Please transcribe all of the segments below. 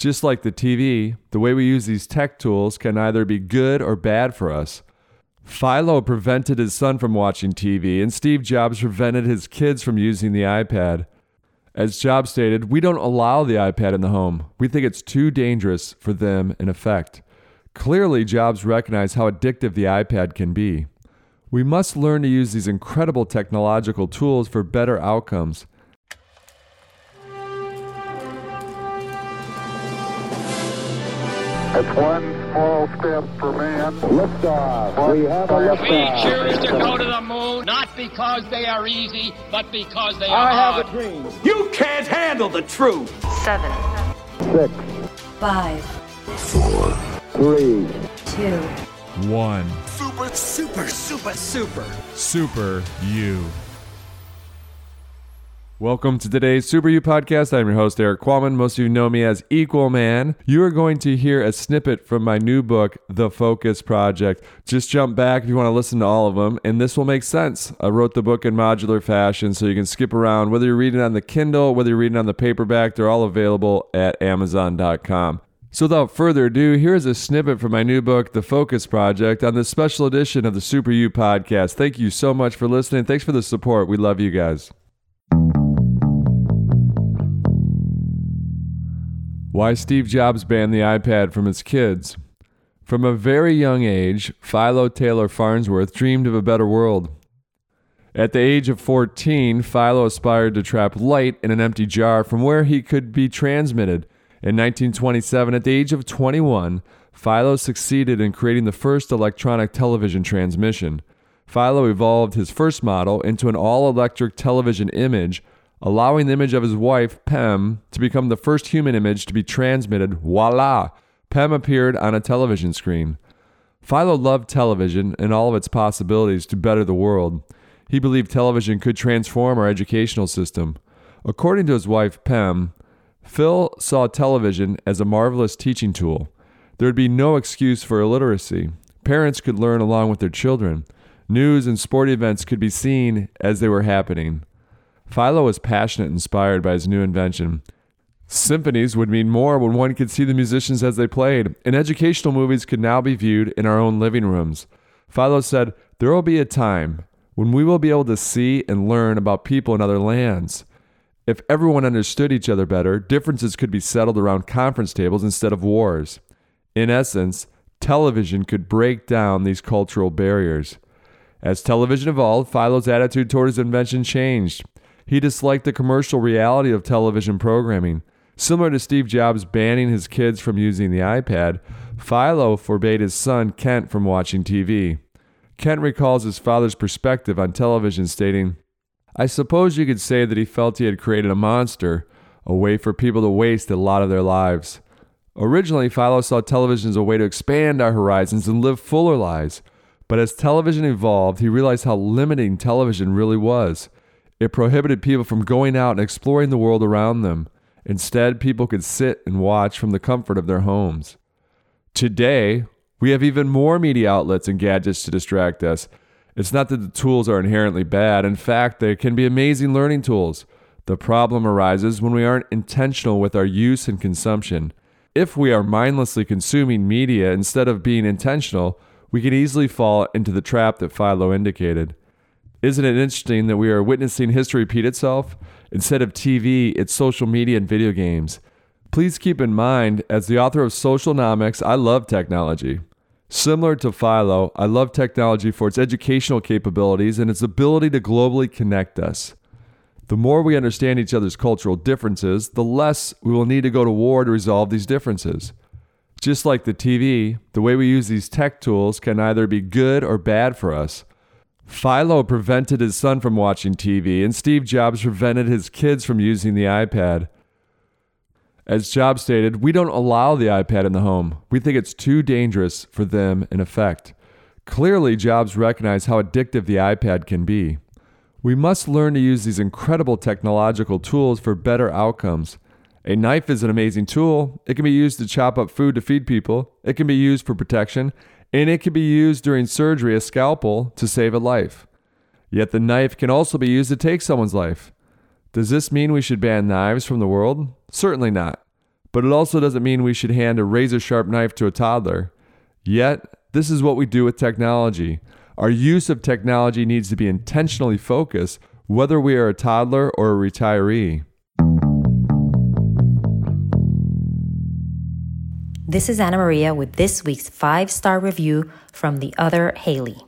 Just like the TV, the way we use these tech tools can either be good or bad for us. Philo prevented his son from watching TV, and Steve Jobs prevented his kids from using the iPad. As Jobs stated, we don't allow the iPad in the home. We think it's too dangerous for them in effect. Clearly, Jobs recognized how addictive the iPad can be. We must learn to use these incredible technological tools for better outcomes. It's one small step for man. Liftoff. We have a We We choose to go to the moon not because they are easy, but because they are I hard. have a dream. You can't handle the truth. seven, Six, five, three, two, One. Super, super, super, super. Super you. Welcome to today's Super You podcast. I'm your host, Eric Qualman. Most of you know me as Equal Man. You are going to hear a snippet from my new book, The Focus Project. Just jump back if you want to listen to all of them, and this will make sense. I wrote the book in modular fashion so you can skip around. Whether you're reading on the Kindle, whether you're reading on the paperback, they're all available at Amazon.com. So, without further ado, here is a snippet from my new book, The Focus Project, on this special edition of the Super You podcast. Thank you so much for listening. Thanks for the support. We love you guys. Why Steve Jobs banned the iPad from his kids. From a very young age, Philo Taylor Farnsworth dreamed of a better world. At the age of 14, Philo aspired to trap light in an empty jar from where he could be transmitted. In 1927, at the age of 21, Philo succeeded in creating the first electronic television transmission. Philo evolved his first model into an all electric television image, allowing the image of his wife, Pem, to become the first human image to be transmitted. Voila! Pem appeared on a television screen. Philo loved television and all of its possibilities to better the world. He believed television could transform our educational system. According to his wife, Pem, Phil saw television as a marvelous teaching tool. There would be no excuse for illiteracy. Parents could learn along with their children. News and sport events could be seen as they were happening. Philo was passionate inspired by his new invention. Symphonies would mean more when one could see the musicians as they played, and educational movies could now be viewed in our own living rooms. Philo said, There will be a time when we will be able to see and learn about people in other lands. If everyone understood each other better, differences could be settled around conference tables instead of wars. In essence, television could break down these cultural barriers. As television evolved, Philo's attitude toward his invention changed. He disliked the commercial reality of television programming. Similar to Steve Jobs banning his kids from using the iPad, Philo forbade his son Kent from watching TV. Kent recalls his father's perspective on television, stating, I suppose you could say that he felt he had created a monster, a way for people to waste a lot of their lives. Originally, Philo saw television as a way to expand our horizons and live fuller lives. But as television evolved, he realized how limiting television really was. It prohibited people from going out and exploring the world around them. Instead, people could sit and watch from the comfort of their homes. Today, we have even more media outlets and gadgets to distract us. It's not that the tools are inherently bad. In fact, they can be amazing learning tools. The problem arises when we aren't intentional with our use and consumption. If we are mindlessly consuming media instead of being intentional, we can easily fall into the trap that Philo indicated. Isn't it interesting that we are witnessing history repeat itself? Instead of TV, it's social media and video games. Please keep in mind, as the author of Socialnomics, I love technology. Similar to Philo, I love technology for its educational capabilities and its ability to globally connect us. The more we understand each other's cultural differences, the less we will need to go to war to resolve these differences. Just like the TV, the way we use these tech tools can either be good or bad for us. Philo prevented his son from watching TV, and Steve Jobs prevented his kids from using the iPad. As Jobs stated, we don't allow the iPad in the home. We think it's too dangerous for them in effect. Clearly, Jobs recognized how addictive the iPad can be. We must learn to use these incredible technological tools for better outcomes. A knife is an amazing tool. It can be used to chop up food to feed people, it can be used for protection, and it can be used during surgery, a scalpel, to save a life. Yet the knife can also be used to take someone's life. Does this mean we should ban knives from the world? Certainly not. but it also doesn't mean we should hand a razor sharp knife to a toddler. Yet, this is what we do with technology. Our use of technology needs to be intentionally focused, whether we are a toddler or a retiree. This is Anna Maria with this week's five star review from the other Haley.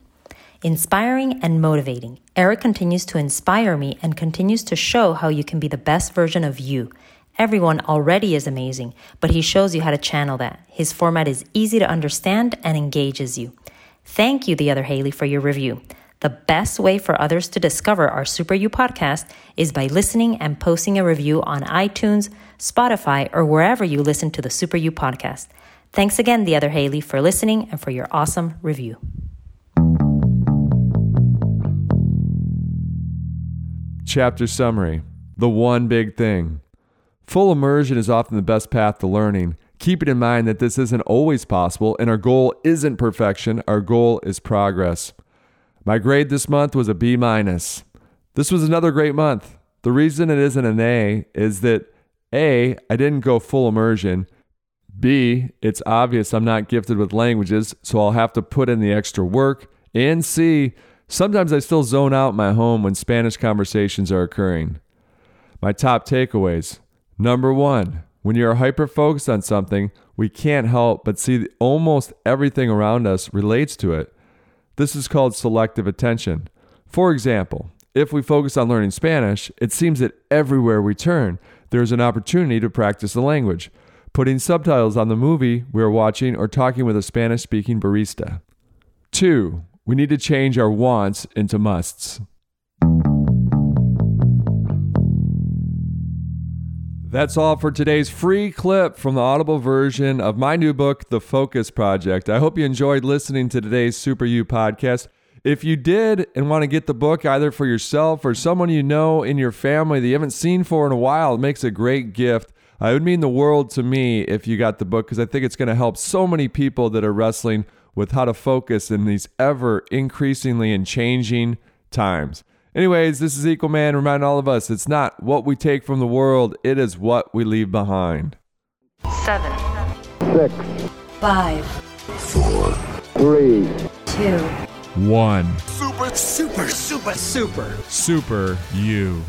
Inspiring and motivating. Eric continues to inspire me and continues to show how you can be the best version of you. Everyone already is amazing, but he shows you how to channel that. His format is easy to understand and engages you. Thank you, the other Haley, for your review. The best way for others to discover our Super You podcast is by listening and posting a review on iTunes, Spotify, or wherever you listen to the Super You podcast. Thanks again, the other Haley, for listening and for your awesome review. Chapter Summary The One Big Thing. Full immersion is often the best path to learning. Keep it in mind that this isn't always possible, and our goal isn't perfection, our goal is progress. My grade this month was a B minus. This was another great month. The reason it isn't an A is that A, I didn't go full immersion. B, it's obvious I'm not gifted with languages, so I'll have to put in the extra work. And C, sometimes I still zone out my home when Spanish conversations are occurring. My top takeaways. Number one, when you are hyper focused on something, we can't help but see almost everything around us relates to it. This is called selective attention. For example, if we focus on learning Spanish, it seems that everywhere we turn, there's an opportunity to practice the language, putting subtitles on the movie we are watching or talking with a Spanish speaking barista. Two, we need to change our wants into musts. That's all for today's free clip from the Audible version of my new book, The Focus Project. I hope you enjoyed listening to today's Super You podcast. If you did and want to get the book either for yourself or someone you know in your family that you haven't seen for in a while, it makes a great gift. Uh, it would mean the world to me if you got the book because I think it's going to help so many people that are wrestling with how to focus in these ever increasingly and changing times. Anyways, this is Equal Man reminding all of us it's not what we take from the world, it is what we leave behind. Seven, Six, five, three, two, One. Super, super, super, super. Super you.